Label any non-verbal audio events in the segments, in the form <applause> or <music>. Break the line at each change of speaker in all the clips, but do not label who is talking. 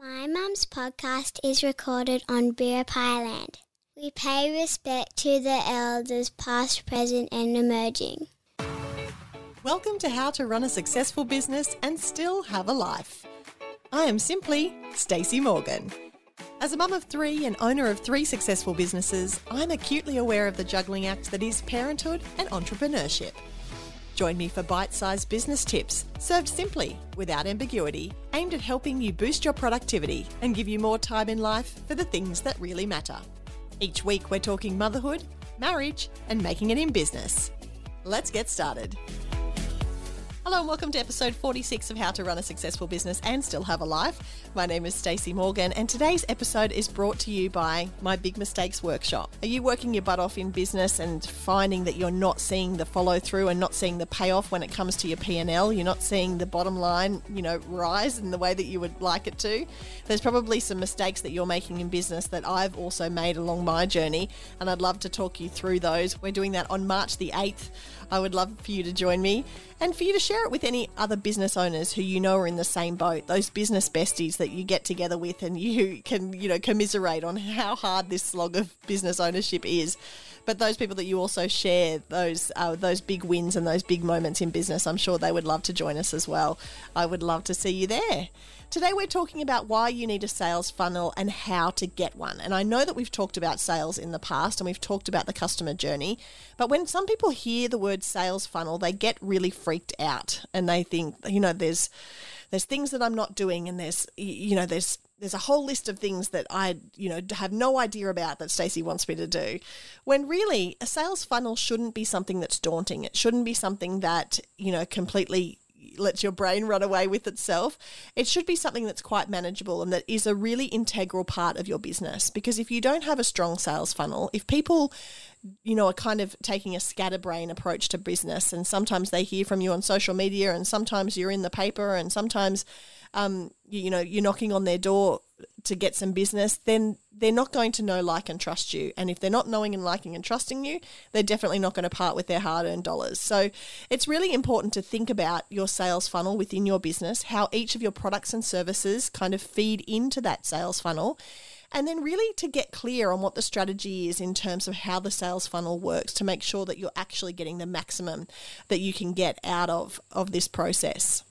My mum's podcast is recorded on Biripi land. We pay respect to the elders, past, present, and emerging.
Welcome to How to Run a Successful Business and Still Have a Life. I am simply Stacey Morgan. As a mum of three and owner of three successful businesses, I'm acutely aware of the juggling act that is parenthood and entrepreneurship. Join me for bite sized business tips, served simply, without ambiguity, aimed at helping you boost your productivity and give you more time in life for the things that really matter. Each week, we're talking motherhood, marriage, and making it in business. Let's get started. Hello and welcome to episode 46 of How to Run a Successful Business and Still Have a Life. My name is Stacey Morgan and today's episode is brought to you by my Big Mistakes Workshop. Are you working your butt off in business and finding that you're not seeing the follow through and not seeing the payoff when it comes to your P&L? You're not seeing the bottom line, you know, rise in the way that you would like it to. There's probably some mistakes that you're making in business that I've also made along my journey and I'd love to talk you through those. We're doing that on March the 8th. I would love for you to join me and for you to share it with any other business owners who you know are in the same boat, those business besties that you get together with and you can, you know, commiserate on how hard this slog of business ownership is. But those people that you also share those uh, those big wins and those big moments in business, I'm sure they would love to join us as well. I would love to see you there. Today, we're talking about why you need a sales funnel and how to get one. And I know that we've talked about sales in the past and we've talked about the customer journey, but when some people hear the word sales funnel, they get really freaked out and they think, you know, there's there's things that I'm not doing and there's you know there's there's a whole list of things that I, you know, have no idea about that Stacey wants me to do. When really a sales funnel shouldn't be something that's daunting. It shouldn't be something that, you know, completely lets your brain run away with itself. It should be something that's quite manageable and that is a really integral part of your business. Because if you don't have a strong sales funnel, if people, you know, are kind of taking a scatterbrain approach to business, and sometimes they hear from you on social media, and sometimes you're in the paper, and sometimes um, you, you know, you're knocking on their door to get some business, then they're not going to know, like, and trust you. And if they're not knowing and liking and trusting you, they're definitely not going to part with their hard earned dollars. So it's really important to think about your sales funnel within your business, how each of your products and services kind of feed into that sales funnel. And then, really, to get clear on what the strategy is in terms of how the sales funnel works to make sure that you're actually getting the maximum that you can get out of, of this process.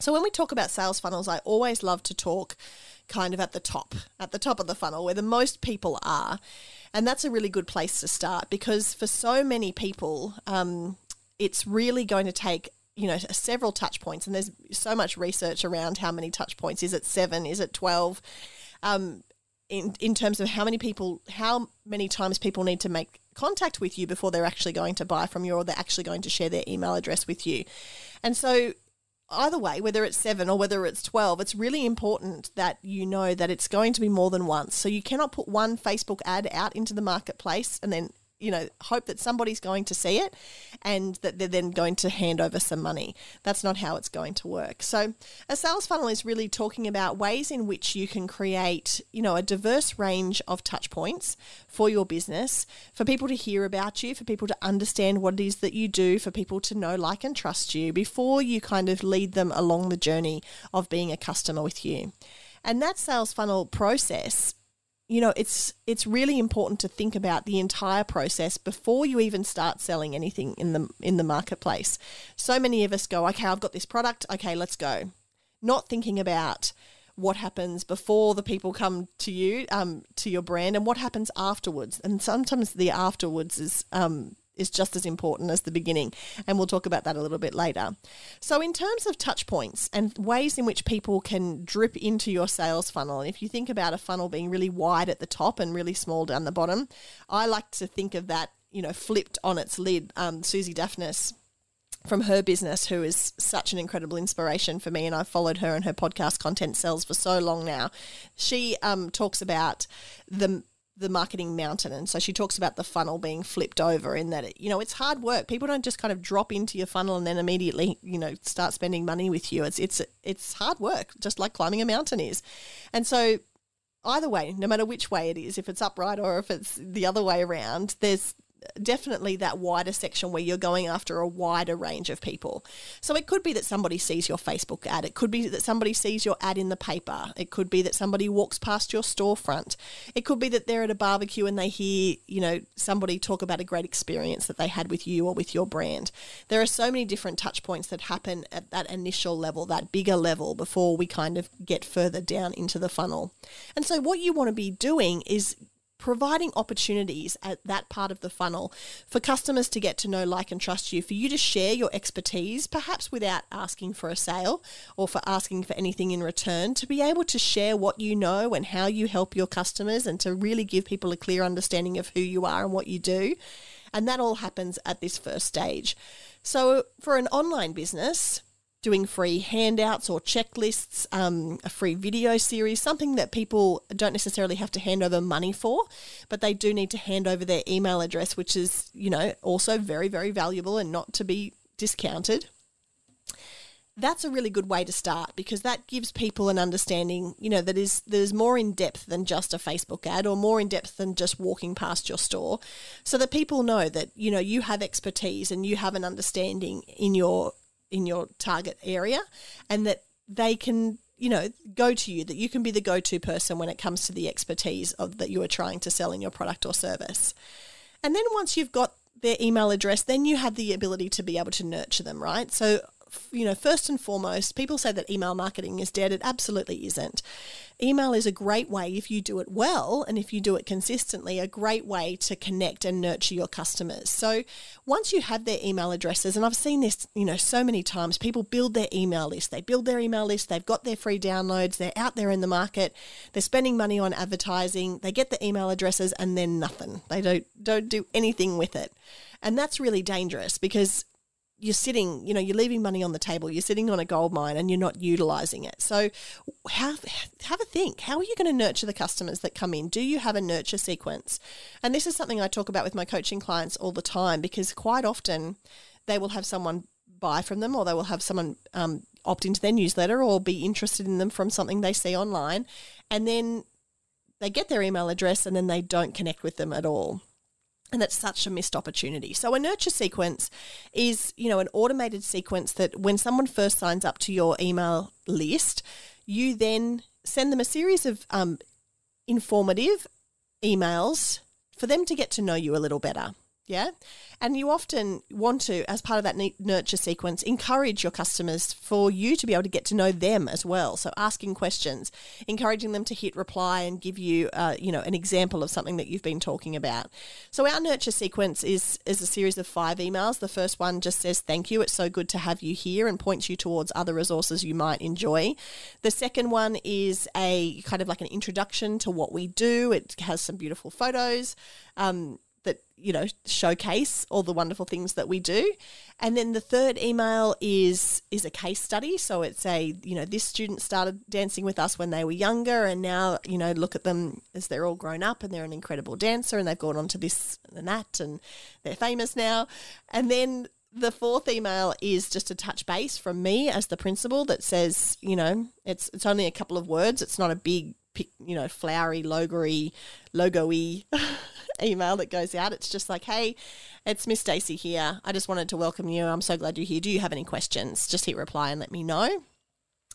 So when we talk about sales funnels, I always love to talk kind of at the top, at the top of the funnel where the most people are. And that's a really good place to start because for so many people, um, it's really going to take you know several touch points. And there's so much research around how many touch points. Is it seven? Is it 12 um, in, in terms of how many people how many times people need to make contact with you before they're actually going to buy from you or they're actually going to share their email address with you. And so either way, whether it's seven or whether it's 12, it's really important that you know that it's going to be more than once. So you cannot put one Facebook ad out into the marketplace and then you know, hope that somebody's going to see it and that they're then going to hand over some money. That's not how it's going to work. So, a sales funnel is really talking about ways in which you can create, you know, a diverse range of touch points for your business, for people to hear about you, for people to understand what it is that you do, for people to know, like, and trust you before you kind of lead them along the journey of being a customer with you. And that sales funnel process you know it's it's really important to think about the entire process before you even start selling anything in the in the marketplace. So many of us go okay i've got this product. Okay let's go. Not thinking about what happens before the people come to you um, to your brand and what happens afterwards. And sometimes the afterwards is um, is just as important as the beginning. And we'll talk about that a little bit later. So, in terms of touch points and ways in which people can drip into your sales funnel, and if you think about a funnel being really wide at the top and really small down the bottom, I like to think of that, you know, flipped on its lid. Um, Suzi Dafnis from her business, who is such an incredible inspiration for me, and I've followed her and her podcast content sells for so long now. She um, talks about the the marketing mountain. And so she talks about the funnel being flipped over in that, it, you know, it's hard work. People don't just kind of drop into your funnel and then immediately, you know, start spending money with you. It's, it's, it's hard work, just like climbing a mountain is. And so either way, no matter which way it is, if it's upright or if it's the other way around, there's, definitely that wider section where you're going after a wider range of people. So it could be that somebody sees your Facebook ad. It could be that somebody sees your ad in the paper. It could be that somebody walks past your storefront. It could be that they're at a barbecue and they hear, you know, somebody talk about a great experience that they had with you or with your brand. There are so many different touch points that happen at that initial level, that bigger level before we kind of get further down into the funnel. And so what you want to be doing is providing opportunities at that part of the funnel for customers to get to know, like, and trust you, for you to share your expertise, perhaps without asking for a sale or for asking for anything in return, to be able to share what you know and how you help your customers and to really give people a clear understanding of who you are and what you do. And that all happens at this first stage. So, for an online business, doing free handouts or checklists, um, a free video series, something that people don't necessarily have to hand over money for, but they do need to hand over their email address, which is, you know, also very, very valuable and not to be discounted. That's a really good way to start because that gives people an understanding, you know, that is there's more in depth than just a Facebook ad or more in depth than just walking past your store. So that people know that, you know, you have expertise and you have an understanding in your in your target area and that they can you know go to you that you can be the go-to person when it comes to the expertise of that you are trying to sell in your product or service. And then once you've got their email address then you have the ability to be able to nurture them right? So you know, first and foremost, people say that email marketing is dead. It absolutely isn't. Email is a great way, if you do it well and if you do it consistently, a great way to connect and nurture your customers. So once you have their email addresses, and I've seen this, you know, so many times, people build their email list. They build their email list, they've got their free downloads, they're out there in the market, they're spending money on advertising, they get the email addresses and then nothing. They don't don't do anything with it. And that's really dangerous because you're sitting, you know, you're leaving money on the table. You're sitting on a gold mine and you're not utilizing it. So, have have a think. How are you going to nurture the customers that come in? Do you have a nurture sequence? And this is something I talk about with my coaching clients all the time because quite often they will have someone buy from them or they will have someone um, opt into their newsletter or be interested in them from something they see online, and then they get their email address and then they don't connect with them at all. And that's such a missed opportunity. So a nurture sequence is, you know, an automated sequence that when someone first signs up to your email list, you then send them a series of um, informative emails for them to get to know you a little better. Yeah. And you often want to, as part of that nurture sequence, encourage your customers for you to be able to get to know them as well. So asking questions, encouraging them to hit reply and give you, uh, you know, an example of something that you've been talking about. So our nurture sequence is is a series of five emails. The first one just says thank you. It's so good to have you here and points you towards other resources you might enjoy. The second one is a kind of like an introduction to what we do. It has some beautiful photos. Um, that you know showcase all the wonderful things that we do. And then the third email is is a case study. So it's a you know this student started dancing with us when they were younger and now you know look at them as they're all grown up and they're an incredible dancer and they've gone on to this and that and they're famous now. And then the fourth email is just a touch base from me as the principal that says you know it's it's only a couple of words. It's not a big you know flowery logoy logoy <laughs> email that goes out. It's just like, hey, it's Miss Stacey here. I just wanted to welcome you. I'm so glad you're here. Do you have any questions? Just hit reply and let me know.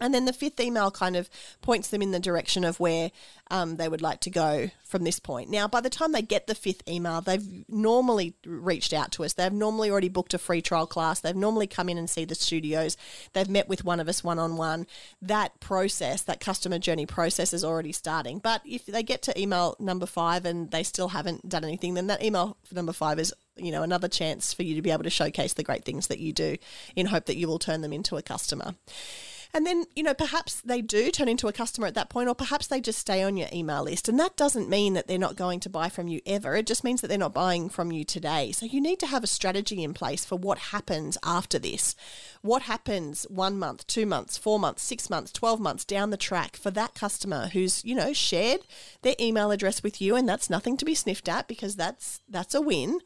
And then the fifth email kind of points them in the direction of where um, they would like to go from this point. Now, by the time they get the fifth email, they've normally reached out to us. They've normally already booked a free trial class. They've normally come in and see the studios. They've met with one of us one on one. That process, that customer journey process, is already starting. But if they get to email number five and they still haven't done anything, then that email number five is you know another chance for you to be able to showcase the great things that you do in hope that you will turn them into a customer. And then, you know, perhaps they do turn into a customer at that point, or perhaps they just stay on your email list. And that doesn't mean that they're not going to buy from you ever. It just means that they're not buying from you today. So you need to have a strategy in place for what happens after this. What happens one month, two months, four months, six months, 12 months down the track for that customer who's, you know, shared their email address with you. And that's nothing to be sniffed at because that's, that's a win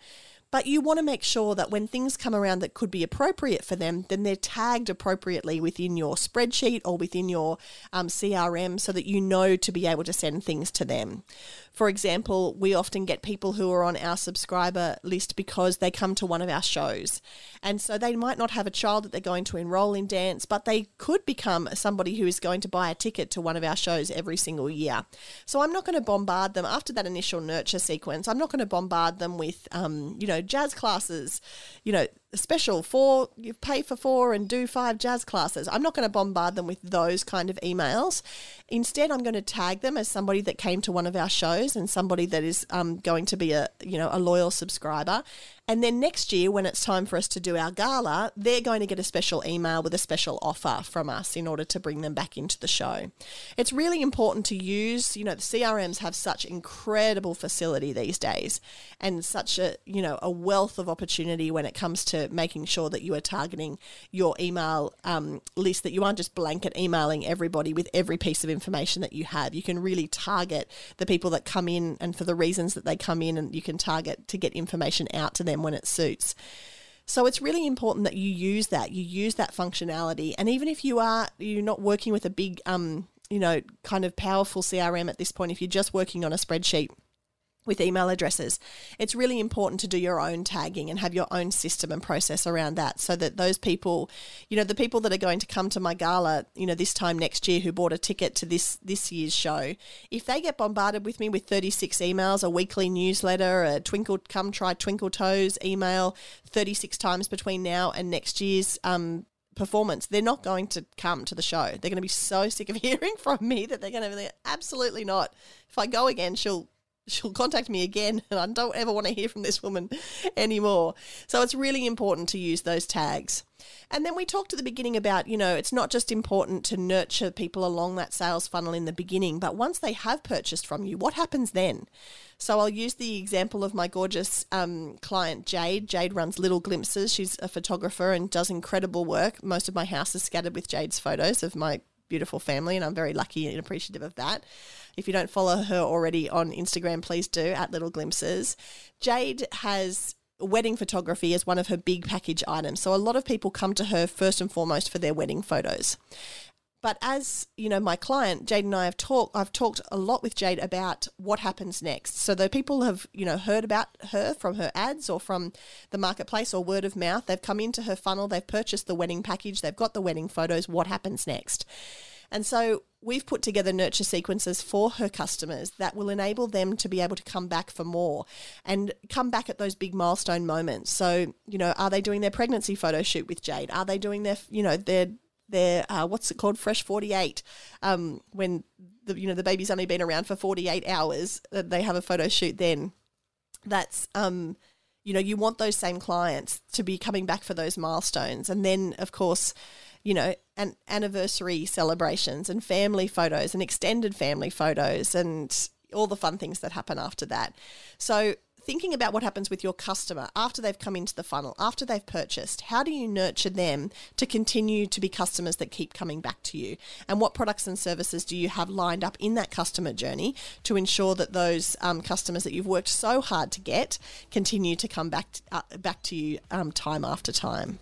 But you want to make sure that when things come around that could be appropriate for them, then they're tagged appropriately within your spreadsheet or within your um, CRM so that you know to be able to send things to them. For example, we often get people who are on our subscriber list because they come to one of our shows. And so they might not have a child that they're going to enroll in dance, but they could become somebody who is going to buy a ticket to one of our shows every single year. So I'm not going to bombard them after that initial nurture sequence. I'm not going to bombard them with, um, you know, jazz classes, you know, special four you pay for four and do five jazz classes. I'm not going to bombard them with those kind of emails. Instead i'm going to tag them as somebody that came to one of our shows and somebody that is um, going to be a you know a loyal subscriber and then next year, when it's time for us to do our gala, they're going to get a special email with a special offer from us in order to bring them back into the show. It's really important to use, you know, the CRMs have such incredible facility these days and such a, you know, a wealth of opportunity when it comes to making sure that you are targeting your email um, list, that you aren't just blanket emailing everybody with every piece of information that you have. You can really target the people that come in and for the reasons that they come in, and you can target to get information out to them them when it suits. So it's really important that you use that. You use that functionality, and even if you are you're not working with a big, um, you know, kind of powerful CRM at this point, if you're just working on a spreadsheet with email addresses. It's really important to do your own tagging and have your own system and process around that so that those people, you know, the people that are going to come to my gala, you know, this time next year who bought a ticket to this this year's show, if they get bombarded with me with 36 emails, a weekly newsletter, a twinkle come try twinkle toes email 36 times between now and next year's um, performance, they're not going to come to the show. They're going to be so sick of <laughs> hearing from me that they're going to be absolutely not. If I go again, she'll she'll contact me again <laughs> and I don't ever want to hear from this woman anymore. So it's really important to use those tags. And then we talked at the beginning about, you know, it's not just important to nurture people along that sales funnel in the beginning, but once they have purchased from you, what happens then? So I'll use the example of my gorgeous um, client, Jade. Jade runs Little Glimpses. She's a photographer and does incredible work. Most of my house is scattered with Jade's photos of my beautiful family, and I'm very lucky and appreciative of that. If you don't follow her already on Instagram, please do at Little Glimpses. Jade has wedding photography as one of her big package items. So a lot of people come to her first and foremost for their wedding photos. But as you know, my client Jade and I have talked. I've talked a lot with Jade about what happens next. So the people have you know heard about her from her ads or from the marketplace or word of mouth. They've come into her funnel. They've purchased the wedding package. They've got the wedding photos. What happens next? And so we've put together nurture sequences for her customers that will enable them to be able to come back for more and come back at those big milestone moments. So, you know, are they doing their pregnancy photo shoot with Jade? Are they doing their, you know, their their uh, what's it called? Fresh 48 um, when the you know the baby's only been around for 48 hours uh, they have a photo shoot then. That's um you know you want those same clients to be coming back for those milestones. And then of course you know, and anniversary celebrations and family photos and extended family photos and all the fun things that happen after that. So thinking about what happens with your customer after they've come into the funnel, after they've purchased, how do you nurture them to continue to be customers that keep coming back to you? And what products and services do you have lined up in that customer journey to ensure that those um, customers that you've worked so hard to get continue to come back to, uh, back to you um, time after time?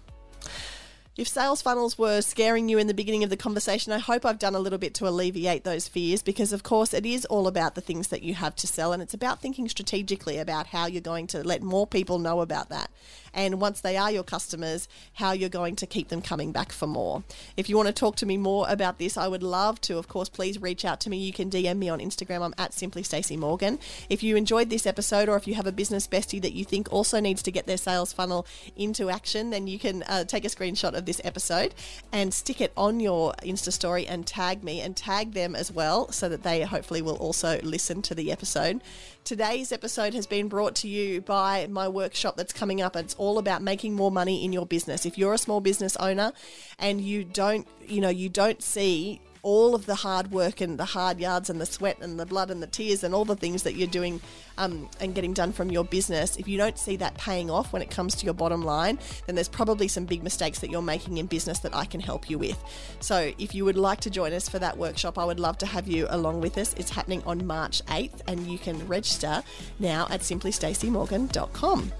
If sales funnels were scaring you in the beginning of the conversation, I hope I've done a little bit to alleviate those fears because, of course, it is all about the things that you have to sell and it's about thinking strategically about how you're going to let more people know about that and once they are your customers, how you're going to keep them coming back for more. If you want to talk to me more about this, I would love to. Of course, please reach out to me. You can DM me on Instagram. I'm at simply Stacey Morgan. If you enjoyed this episode, or if you have a business bestie that you think also needs to get their sales funnel into action, then you can uh, take a screenshot of this episode and stick it on your Insta story and tag me and tag them as well, so that they hopefully will also listen to the episode. Today's episode has been brought to you by my workshop that's coming up. It's all about making more money in your business. If you're a small business owner and you don't, you know, you don't see all of the hard work and the hard yards and the sweat and the blood and the tears and all the things that you're doing um, and getting done from your business, if you don't see that paying off when it comes to your bottom line, then there's probably some big mistakes that you're making in business that I can help you with. So if you would like to join us for that workshop, I would love to have you along with us. It's happening on March 8th and you can register now at simplystaceymorgan.com.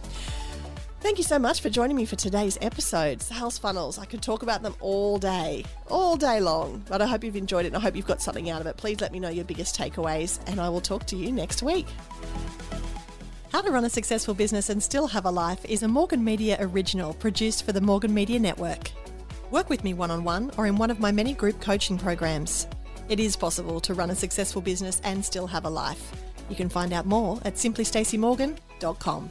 Thank you so much for joining me for today's episode. Sales funnels. I could talk about them all day, all day long, but I hope you've enjoyed it and I hope you've got something out of it. Please let me know your biggest takeaways, and I will talk to you next week. How to Run a Successful Business and Still Have a Life is a Morgan Media original produced for the Morgan Media Network. Work with me one on one or in one of my many group coaching programs. It is possible to run a successful business and still have a life. You can find out more at simplystaceymorgan.com.